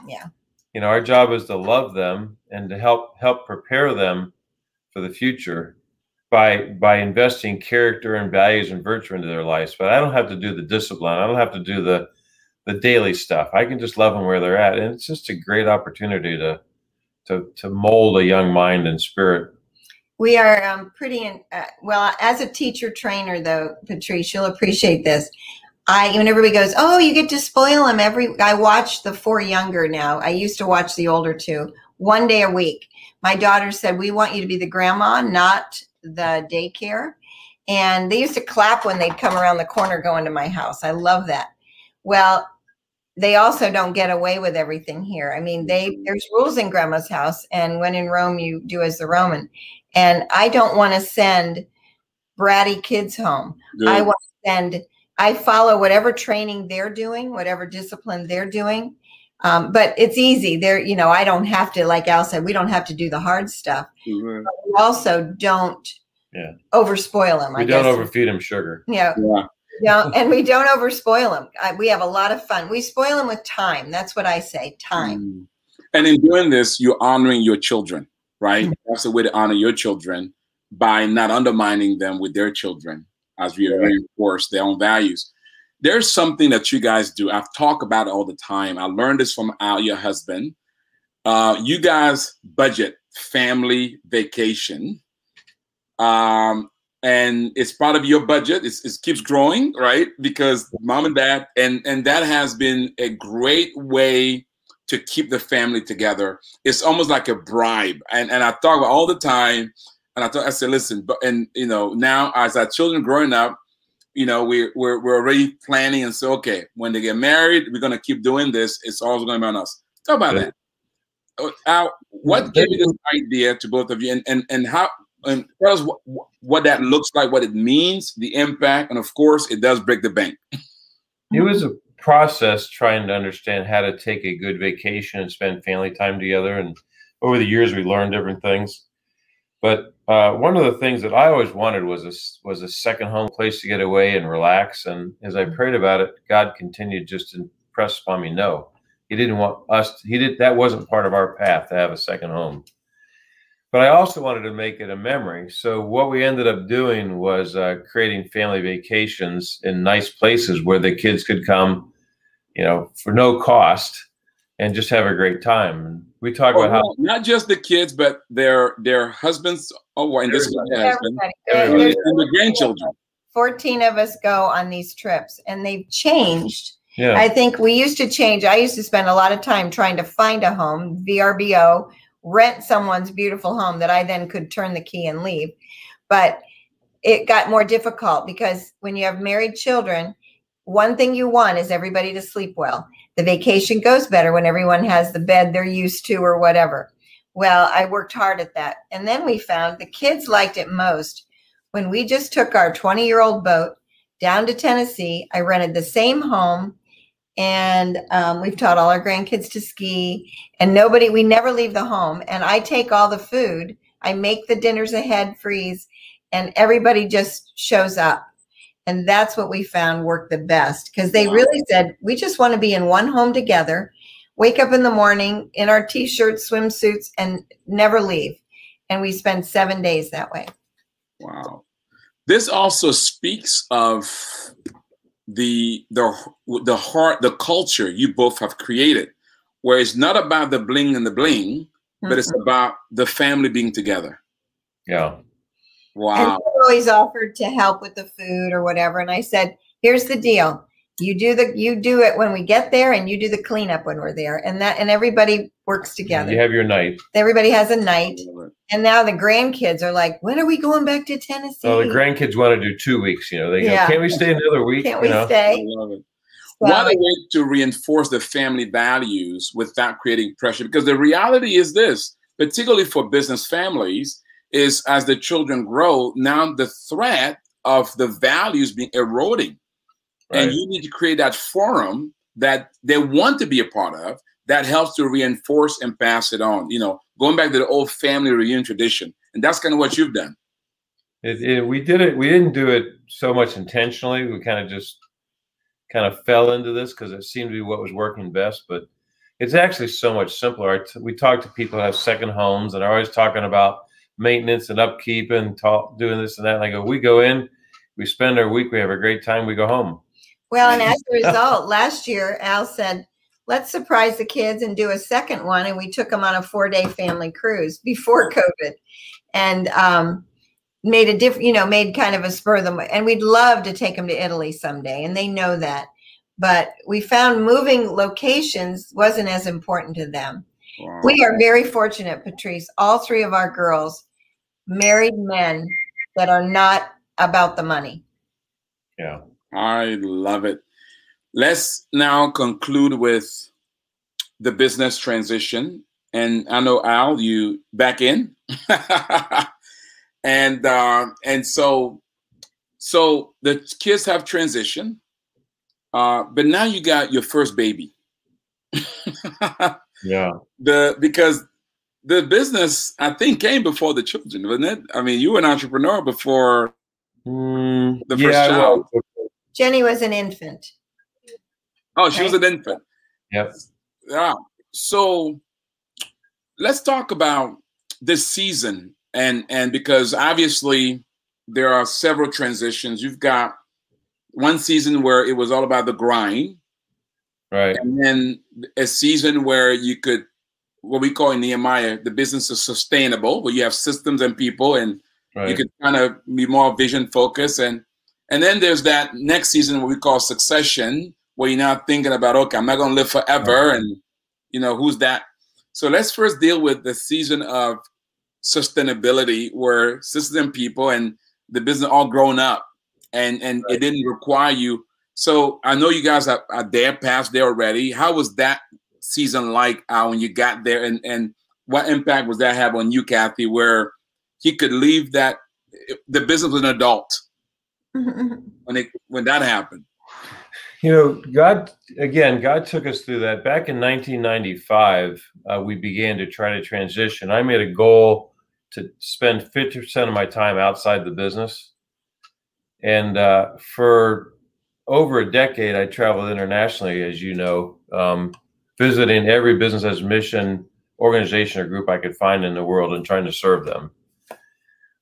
Yeah. You know, our job is to love them and to help help prepare them for the future by by investing character and values and virtue into their lives. But I don't have to do the discipline. I don't have to do the the daily stuff. I can just love them where they're at, and it's just a great opportunity to to to mold a young mind and spirit. We are um, pretty in, uh, well as a teacher trainer, though, Patrice. You'll appreciate this. I when everybody goes, oh, you get to spoil them every. I watch the four younger now. I used to watch the older two one day a week. My daughter said, "We want you to be the grandma, not the daycare." And they used to clap when they'd come around the corner going to my house. I love that. Well, they also don't get away with everything here. I mean, they there's rules in grandma's house, and when in Rome, you do as the Roman. And I don't want to send bratty kids home. I want to send. I follow whatever training they're doing, whatever discipline they're doing. Um, but it's easy. There, you know, I don't have to, like Al said, we don't have to do the hard stuff. Mhm. We also don't Yeah. overspoil them. We I don't guess. overfeed them sugar. Yeah, Yeah. yeah, and we don't overspoil them. I, we have a lot of fun. We spoil them with time. That's what I say. Time. Mm. And in doing this, you're honoring your children, right? Mm-hmm. That's the way to honor your children by not undermining them with their children as we reinforce their own values. There's something that you guys do. I've talked about it all the time. I learned this from Al, your husband. Uh, you guys budget family vacation. Um, and it's part of your budget. It's, it keeps growing, right? Because mom and dad, and and that has been a great way to keep the family together. It's almost like a bribe. And and I talk about all the time. And I thought I said, listen, but and you know, now as our children growing up, you know, we're we're we're already planning and say, okay, when they get married, we're gonna keep doing this. It's always gonna be on us. Talk about Yeah. that. Uh, what gave you this idea to both of you, and and and how? And tell us what, what that looks like, what it means, the impact, and of course, it does break the bank. It was a process trying to understand how to take a good vacation and spend family time together. And over the years, we learned different things. But uh, one of the things that I always wanted was a was a second home place to get away and relax. And as I prayed about it, God continued just to impress upon me. No, He didn't want us. He did. That wasn't part of our path to have a second home. But I also wanted to make it a memory. So what we ended up doing was uh, creating family vacations in nice places where the kids could come, you know, for no cost and just have a great time. We talk about how Oh, not just the kids, but their their husbands. Oh, and this is Everybody. their husband Everybody. Everybody. There's and the grandchildren. 14 of us go on these trips and they've changed. yeah, I think we used to change. I used to spend a lot of time trying to find a home, VRBO, rent someone's beautiful home that I then could turn the key and leave. But it got more difficult because when you have married children, one thing you want is everybody to sleep well. The vacation goes better when everyone has the bed they're used to or whatever. Well, I worked hard at that. And then we found the kids liked it most when we just took our 20 year old boat down to Tennessee. I rented the same home and um, we've taught all our grandkids to ski and nobody we never leave the home and i take all the food i make the dinners ahead freeze and everybody just shows up and that's what we found worked the best because they Wow. really said we just want to be in one home together wake up in the morning in our t-shirts swimsuits and never leave and we spend seven days that way Wow. This also speaks of the the the heart, the culture you both have created, where it's not about the bling and the bling, but it's mm-hmm. about the family being together. yeah. And Wow. they always offered to help with the food or whatever. And I said, here's the deal. You do the you do it when we get there and you do the cleanup when we're there. And that and everybody works together. You have your night. Everybody has a night. I love it. And now the grandkids are like, when are we going back to Tennessee? So the grandkids want to do two weeks. You know, they go, Yeah. can't we stay another week? Can't you we know? Stay? So- What a way to reinforce the family values without creating pressure. Because the reality is this, particularly for business families, is as the children grow, now the threat of the values being eroding. Right. And you need to create that forum that they want to be a part of that helps to reinforce and pass it on. You know, going back to the old family reunion tradition. And that's kind of what you've done. It, it, we did it. We didn't do it so much intentionally. We kind of just kind of fell into this because it seemed to be what was working best. But it's actually so much simpler. We talk to people who have second homes and are always talking about maintenance and upkeep and talk, doing this and that. And I go, we go in, we spend our week, we have a great time, we go home. Well, and as a result, last year Al said, let's surprise the kids and do a second one. And we took them on a four day family cruise before COVID and um, made a different, you know, made kind of a spur of them. And we'd love to take them to Italy someday. And they know that. But we found moving locations wasn't as important to them. Wow. We are very fortunate, Patrice. All three of our girls married men that are not about the money. Yeah. I love it. Let's now conclude with the business transition. And I know Al, you back in, and uh, and so so the kids have transitioned, uh, but now you got your first baby. yeah. The because the business I think came before the children, wasn't it? I mean, you were an entrepreneur before mm, the first yeah, child. Jenny was an infant. Oh, she right? was an infant. Yep. Yeah. So let's talk about this season and and because obviously there are several transitions. You've got one season where it was all about the grind. Right. And then a season where you could what we call in Nehemiah, the business is sustainable, where you have systems and people and right. you could kind of be more vision focused and and then there's that next season what we call succession, where you're not thinking about, okay, I'm not going to live forever, and you know who's that. So let's first deal with the season of sustainability, where systems and people and the business all grown up, and and right. it didn't require you. So I know you guys are, are there, past there already. How was that season like uh, when you got there, and and what impact was that have on you, Kathy? Where he could leave that the business was an adult when it when that happened you know, God, again, God took us through that. Back in 1995, uh, we began to try to transition. I made a goal to spend 50% of my time outside the business. And uh, for over a decade, I traveled internationally, as you know, um, visiting every business as mission organization or group I could find in the world and trying to serve them.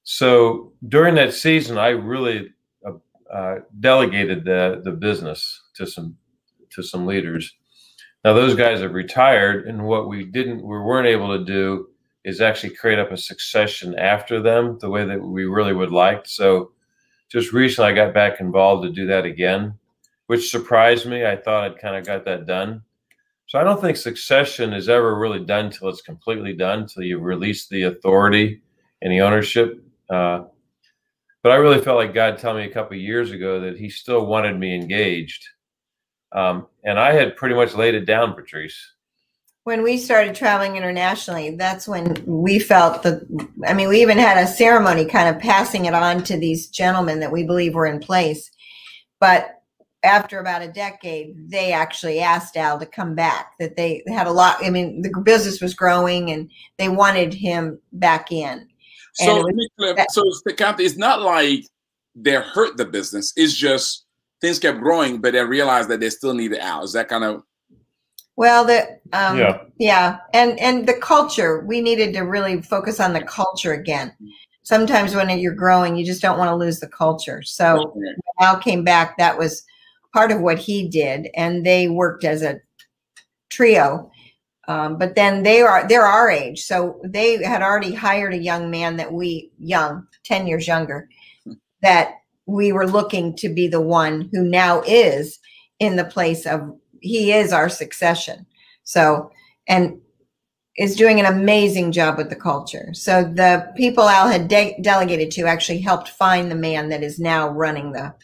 So during that season, I really uh, delegated the the business to some to some leaders. Now those guys have retired, and what we didn't we weren't able to do is actually create up a succession after them the way that we really would like. So just recently I got back involved to do that again, which surprised me. I thought I'd kind of got that done. So I don't think succession is ever really done until it's completely done, until you release the authority and the ownership. Uh, but I really felt like God told me a couple years ago that He still wanted me engaged, um, and I had pretty much laid it down, Patrice. When we started traveling internationally, that's when we felt that. I mean, we even had a ceremony kind of passing it on to these gentlemen that we believe were in place. But after about a decade, they actually asked Al to come back. That they had a lot. I mean, the business was growing, and they wanted him back in. So, so it's not like they hurt the business. It's just things kept growing, but they realized that they still needed Al. Is that kind of? Well, the um, yeah, yeah, and and the culture. We needed to really focus on the culture again. Sometimes when you're growing, you just don't want to lose the culture. So when Al came back, that was part of what he did, and they worked as a trio um, but then they are they're our age, so they had already hired a young man that we young, ten years younger, that we were looking to be the one who now is in the place of he is our succession. So and is doing an amazing job with the culture. So the people Al had de- delegated to actually helped find the man that is now running the.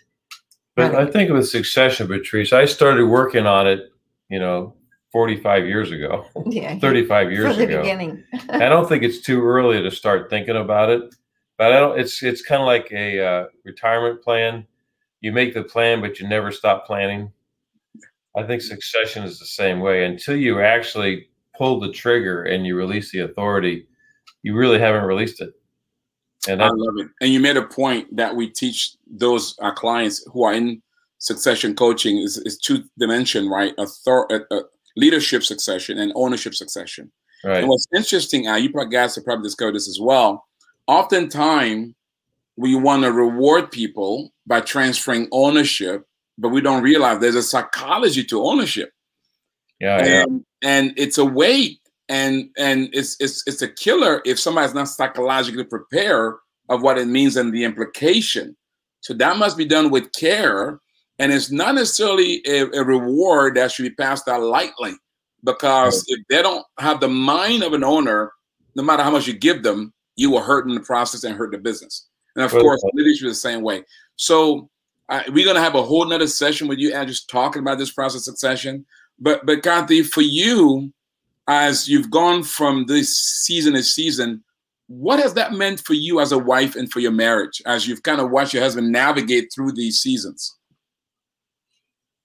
But running. I think with succession, Patrice, I started working on it, you know, 45 years ago, Yeah. 35 years ago. beginning. I don't think it's too early to start thinking about it, but I don't. It's it's kind of like a uh, retirement plan. You make the plan, but you never stop planning. I think succession is the same way. Until you actually pull the trigger and you release the authority, you really haven't released it. And I love it. And you made a point that we teach those our clients who are in succession coaching is, is two dimension, right? Author, uh, uh, leadership succession and ownership succession. right, And what's interesting, Al, you probably guys have probably discovered this as well. Oftentimes, we want to reward people by transferring ownership, but we don't realize there's a psychology to ownership, yeah, yeah, and, and it's a weight, and and it's it's it's a killer if somebody's not psychologically prepared of what it means and the implication. So that must be done with care, and it's not necessarily a, a reward that should be passed out lightly because if they don't have the mind of an owner, no matter how much you give them, you will hurt in the process and hurt the business. And of Well, course, leadership is the same way. So we're gonna have a whole nother session with you, and just talking about this process of succession. But but Kathy, for you, as you've gone from this season to season, what has that meant for you as a wife and for your marriage as you've kind of watched your husband navigate through these seasons?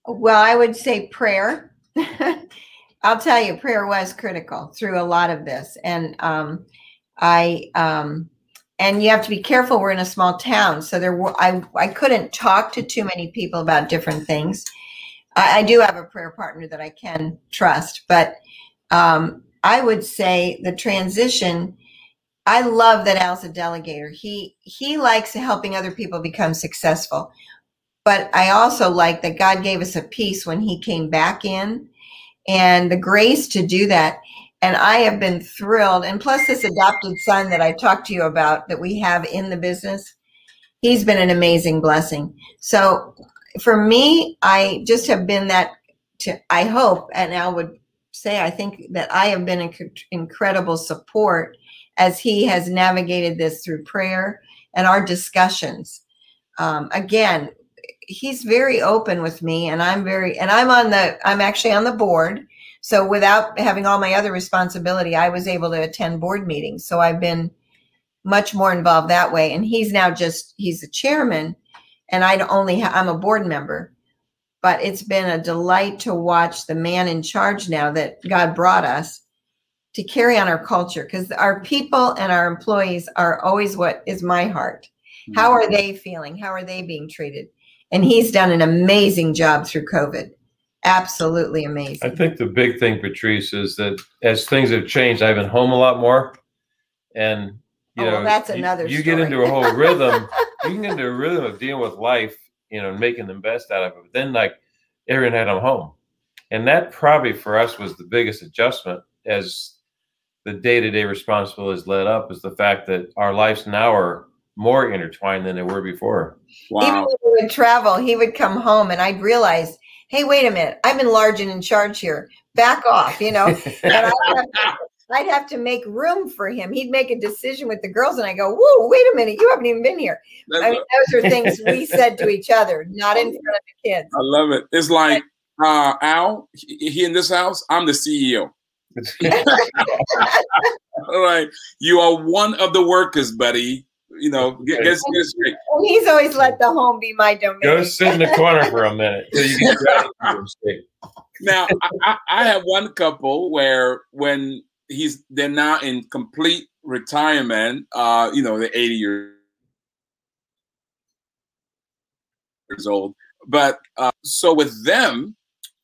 Well, I would say prayer. I'll tell you, prayer was critical through a lot of this, and um, I um, and you have to be careful. We're in a small town, so there were I I couldn't talk to too many people about different things. I, I do have a prayer partner that I can trust, but um, I would say the transition. I love that Al's a delegator. He he likes helping other people become successful but I also like that God gave us a peace when He came back in and the grace to do that. And I have been thrilled. And plus, this adopted son that I talked to you about that we have in the business, he's been an amazing blessing. So for me, I just have been that, to, I hope, and I would say, I think that I have been an incredible support as he has navigated this through prayer and our discussions. Um, again, he's very open with me and i'm very and i'm on the i'm actually on the board so without having all my other responsibility i was able to attend board meetings. So i've been much more involved that way. And he's now just he's the chairman and i only ha- i'm a board member. But it's been a delight to watch the man in charge now that god brought us to carry on our culture because our people and our employees are always what is my heart. How mm-hmm. are they feeling? How are they being treated? And he's done an amazing job through COVID. Absolutely amazing. I think the big thing, Patrice, is that as things have changed, I've been home a lot more, and you Oh, well, know, that's you- another You, get story. into a whole rhythm. you can get into a rhythm of dealing with life, you know, and making the best out of it. But then, like, Aaron had him home, and that probably for us was the biggest adjustment as the day-to-day responsibilities led up. Is the fact that our lives now are more intertwined than they were before. Even Wow. when we would travel, he would come home and I'd realize, hey, wait a minute, I'm enlarged and in charge here. Back off, you know. and I'd have, to, I'd have to make room for him. He'd make a decision with the girls, and I go, whoa, wait a minute, you haven't even been here. That's I mean, those are things we said to each other, not in front of the kids. I love it. It's like uh, Al, he, he in this house, I'm the CEO. All right. You are one of the workers, buddy. You know, get, get, get straight. And he's always let the home be my domain. Go sit in the corner for a minute till you get ready for your mistake. Now, I, I, I have one couple where when he's they're now in complete retirement, uh, you know, they're 80 years old. But uh, so with them,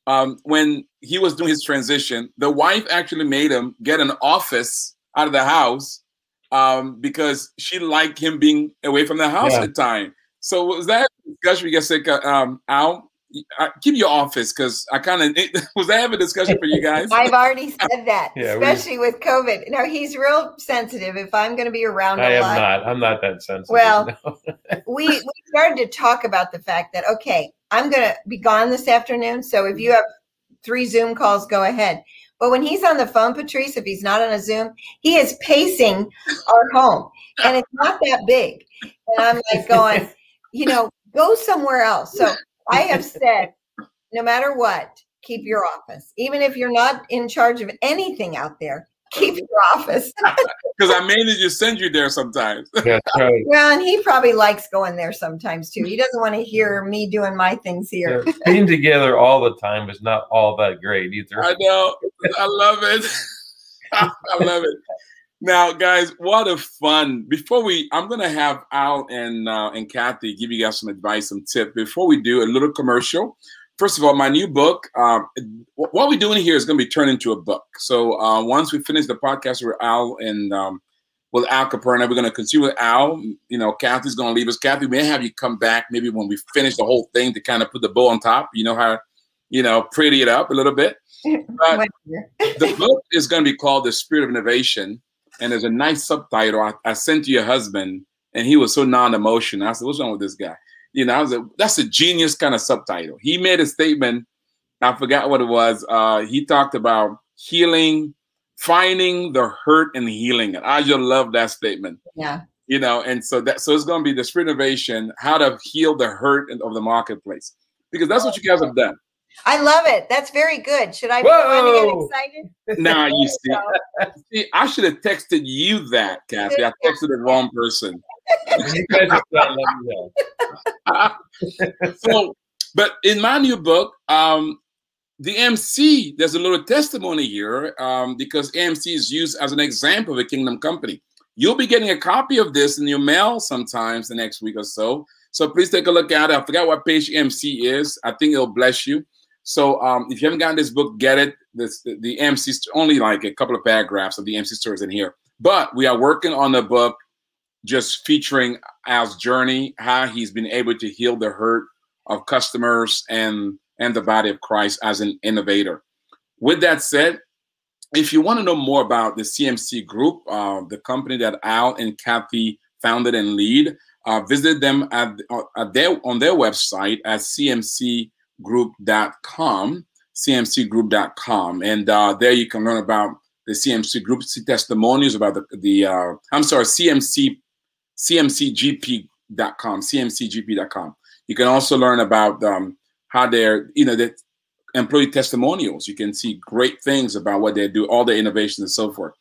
um, when he was doing his transition, the wife actually made him get an office out of the house um, because she liked him being away from the house Yeah. at the time. So was that a discussion? We guess like, uh, um, Al, I, keep your office because I kind of was that have a discussion for you guys? I've already said that, Yeah, we- especially with COVID. Now he's real sensitive. If I'm going to be around I a am lot, not. I'm not that sensitive. Well, no. we we started to talk about the fact that okay, I'm going to be gone this afternoon. So if you have three Zoom calls, go ahead. But when he's on the phone, Patrice, if he's not on a Zoom, he is pacing our home, and it's not that big. And I'm like going, you know, go somewhere else. So I have said, no matter what, keep your office. Even if you're not in charge of anything out there, keep your office. Because I mainly just send you there sometimes. That's right. well, and he probably likes going there sometimes too. He doesn't want to hear me doing my things here. Yeah, Being together all the time is not all that great either. I know. I love it. I love it. Now, guys, what a fun! Before we, I'm gonna have Al and uh, and Kathy give you guys some advice, some tip. Before we do a little commercial, first of all, my new book. Um, what we're doing here is going to be turned into a book. So uh, once we finish the podcast with Al and um, with Al Caperna, we're going to continue with Al. You know, Kathy's going to leave us. Kathy, may have you come back maybe when we finish the whole thing to kind of put the bow on top. You know how, you know, pretty it up a little bit. But the book is going to be called The Spirit of Innovation and there's a nice subtitle I, I sent to your husband, and he was so non-emotional. I said, "What's wrong with this guy?" You know, I was "That's a genius kind of subtitle." He made a statement. I forgot what it was. Uh, he talked about healing, finding the hurt and healing it. I just love that statement. Yeah. You know, and so that so it's going to be the spirit innovation, how to heal the hurt of the marketplace, because that's what you guys have done. I love it. That's very good. Should I be to get excited? Now you see, see, I should have texted you that, Kathy. I texted the wrong person. so, but in my new book, um, the MC, there's a little testimony here um, because AMC is used as an example of a kingdom company. You'll be getting a copy of this in your mail sometimes the next week or so. So please take a look at it. I forgot what page MC is. I think it'll bless you. So um, if you haven't gotten this book, get it. This the, the MC only like a couple of paragraphs of the MC stories in here. But we are working on the book, just featuring Al's journey, how he's been able to heal the hurt of customers and and the body of Christ as an innovator. With that said, if you want to know more about the CMC Group, uh, the company that Al and Kathy founded and lead, uh, visit them at, uh, at their on their website at CMC cmcgroup.com, cmcgroup.com. And uh, there you can learn about the CMC group, testimonials about the, the uh, I'm sorry, CMC, cmcgp.com, cmcgp.com. You can also learn about um, how they're, you know, the employee testimonials. You can see great things about what they do, all the innovations and so forth.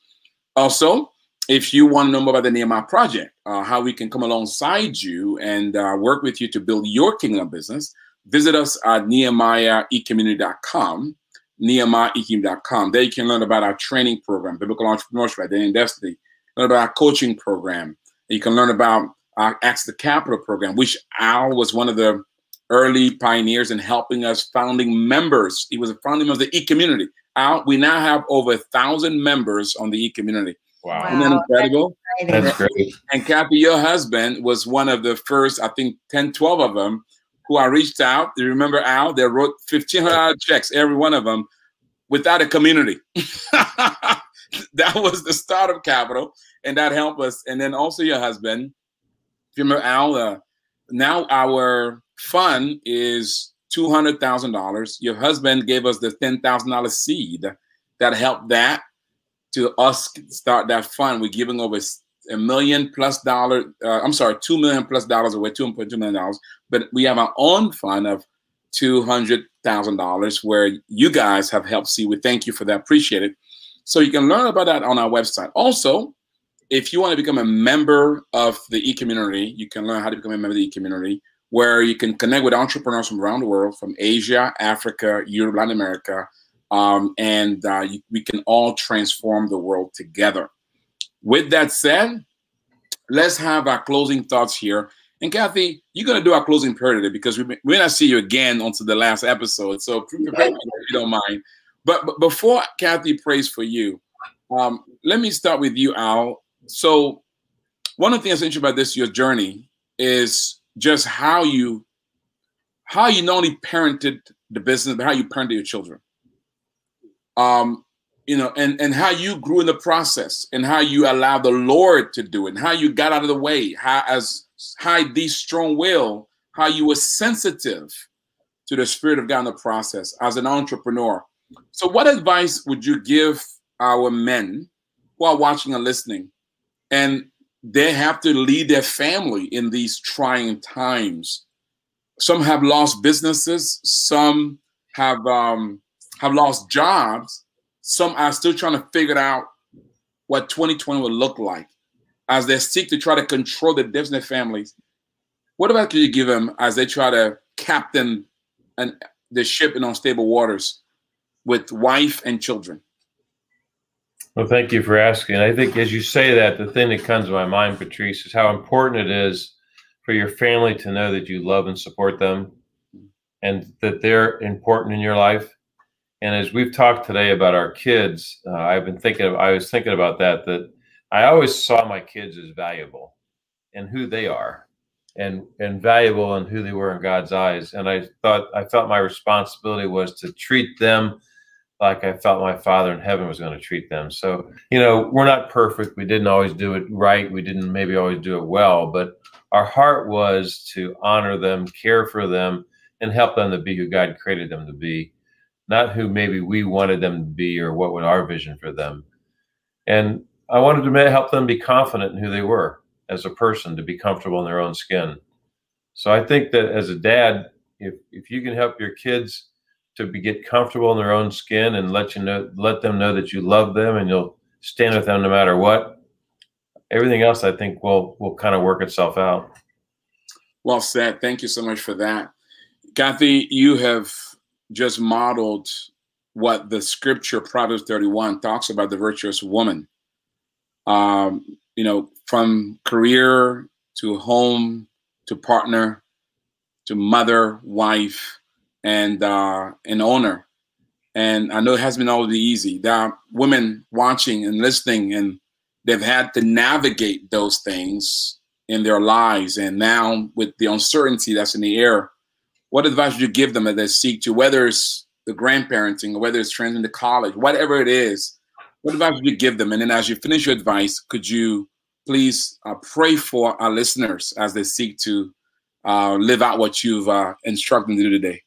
Also, if you want to know more about the Nehemiah Project, uh, how we can come alongside you and uh, work with you to build your kingdom business, visit us at nehemiahecommunity.com, nehemiahecommunity.com. There you can learn about our training program, Biblical Entrepreneurship, Identity Destiny, learn about our coaching program. You can learn about uh, our Access the Capital program, which Al was one of the early pioneers in helping us founding members. He was a founding member of the e-community. Al, we now have over a thousand members on the e-community. Wow. Isn't that incredible? That's great. And Kathy, your husband was one of the first, I think 10, 12 of them who I reached out. You remember Al? They wrote fifteen hundred checks, every one of them, without a community. that was the start of Capital, and that helped us. And then also your husband. If you remember Al, uh, now our fund is two hundred thousand dollars. Your husband gave us the ten thousand dollars seed that helped that to us start that fund. We're giving over a million plus dollar. Uh, I'm sorry, two million plus dollars away, two point two million dollars. But we have our own fund of two hundred thousand dollars where you guys have helped see. We thank you for that. Appreciate it. So you can learn about that on our website. Also, if you want to become a member of the e-community, you can learn how to become a member of the e-community, where you can connect with entrepreneurs from around the world, from Asia, Africa, Europe, Latin America, um, and uh, you, we can all transform the world together. With that said, let's have our closing thoughts here. And Kathy, you're going to do our closing prayer today because we may not see you again onto the last episode. So prepare if you don't mind. But, but before Kathy prays for you, um, let me start with you, Al. So one of the things that's interesting about this, your journey, is just how you how you not only parented the business, but how you parented your children. Um, you know, and and how you grew in the process, and how you allowed the Lord to do it, and how you got out of the way, how as how these strong will, how you were sensitive to the Spirit of God in the process as an entrepreneur. So, what advice would you give our men who are watching and listening, and they have to lead their family in these trying times? Some have lost businesses, some have um, have lost jobs. Some are still trying to figure out what 2020 will look like as they seek to try to control the debts in their families. What about could you give them as they try to captain and the ship in unstable waters with wife and children? Well, thank you for asking. I think as you say that, the thing that comes to my mind, Patrice, is how important it is for your family to know that you love and support them and that they're important in your life. And as we've talked today about our kids, uh, I've been thinking, of, I was thinking about that, that I always saw my kids as valuable and who they are and, and valuable and who they were in God's eyes. And I thought, I felt my responsibility was to treat them like I felt my father in heaven was going to treat them. So, you know, we're not perfect. We didn't always do it right. We didn't maybe always do it well, but our heart was to honor them, care for them, and help them to be who God created them to be, not who maybe we wanted them to be or what was our vision for them. And I wanted to help them be confident in who they were as a person, to be comfortable in their own skin. So I think that as a dad, if if you can help your kids to be, get comfortable in their own skin and let you know let them know that you love them and you'll stand with them no matter what, everything else I think will will kind of work itself out. Well said. Thank you so much for that. Kathy, you have just modeled what the scripture Proverbs 31 talks about the virtuous woman. Um, you know, from career to home to partner to mother, wife, and uh, an owner. And I know it hasn't been always easy. There are women watching and listening, and they've had to navigate those things in their lives. And now, with the uncertainty that's in the air, what advice would you give them as they seek to, whether it's the grandparenting or whether it's transitioning to college, whatever it is, what advice would you give them? And then as you finish your advice, could you please uh, pray for our listeners as they seek to uh, live out what you've uh, instructed them to do today?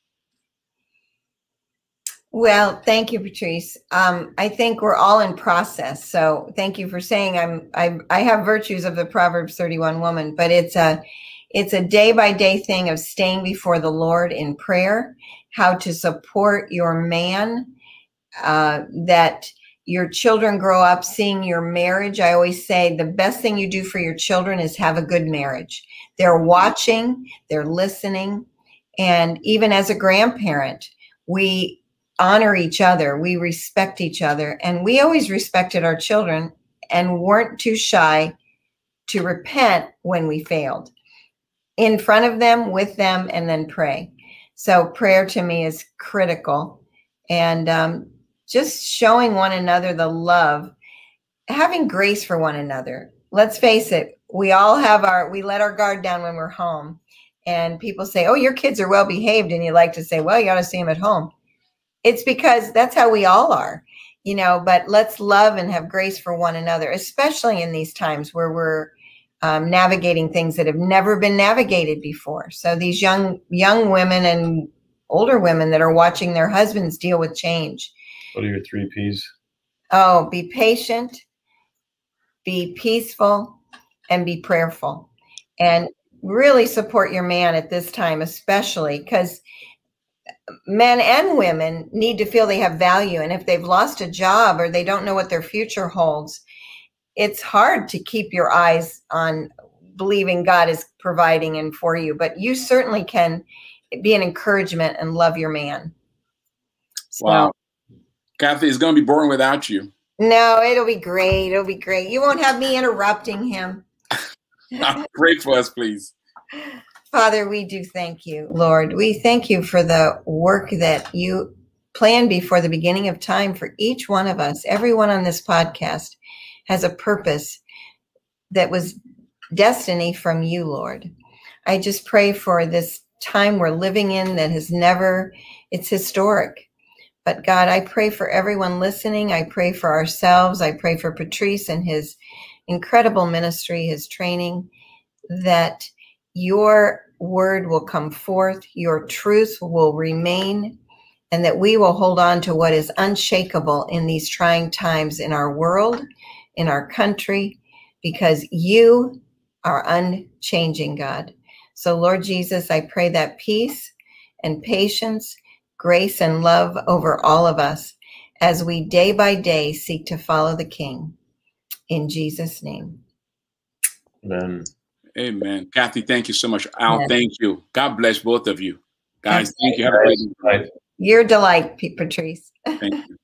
Well, thank you, Patrice. Um, I think we're all in process. So thank you for saying I'm I, I have virtues of the Proverbs 31 woman, but it's a it's a day by day thing of staying before the Lord in prayer, how to support your man, uh, that your children grow up seeing your marriage. I always say the best thing you do for your children is have a good marriage. They're watching, they're listening. And even as a grandparent, we honor each other, we respect each other. And we always respected our children and weren't too shy to repent when we failed in front of them, with them, and then pray. So prayer to me is critical. And um, just showing one another the love, having grace for one another. Let's face it, we all have our, we let our guard down when we're home. And people say, oh, your kids are well behaved. And you like to say, well, you ought to see them at home. It's because that's how we all are, you know, but let's love and have grace for one another, especially in these times where we're um, navigating things that have never been navigated before. So these young young women and older women that are watching their husbands deal with change. What are your three P's? Oh, be patient, be peaceful, and be prayerful. And really support your man at this time, especially because men and women need to feel they have value. And if they've lost a job or they don't know what their future holds, it's hard to keep your eyes on believing God is providing and for you, but you certainly can be an encouragement and love your man. So, wow. Kathy is going to be boring without you. No, it'll be great. It'll be great. You won't have me interrupting him. Pray for us, please. Father, we do thank you, Lord. We thank you for the work that you planned before the beginning of time for each one of us, everyone on this podcast has a purpose that was destiny from you, Lord. I just pray for this time we're living in that has never, it's historic. But God, I pray for everyone listening. I pray for ourselves. I pray for Patrice and his incredible ministry, his training, that your word will come forth, your truth will remain, and that we will hold on to what is unshakable in these trying times in our world in our country because you are unchanging, God. So, Lord Jesus, I pray that peace and patience grace and love over all of us as we day by day seek to follow the King. In Jesus' name. Amen. Amen. Kathy, thank you so much. Al, Yes. thank you. God bless both of you. Guys, Yes. thank you. Have a great Right. Your delight, Pete Patrice. Thank you.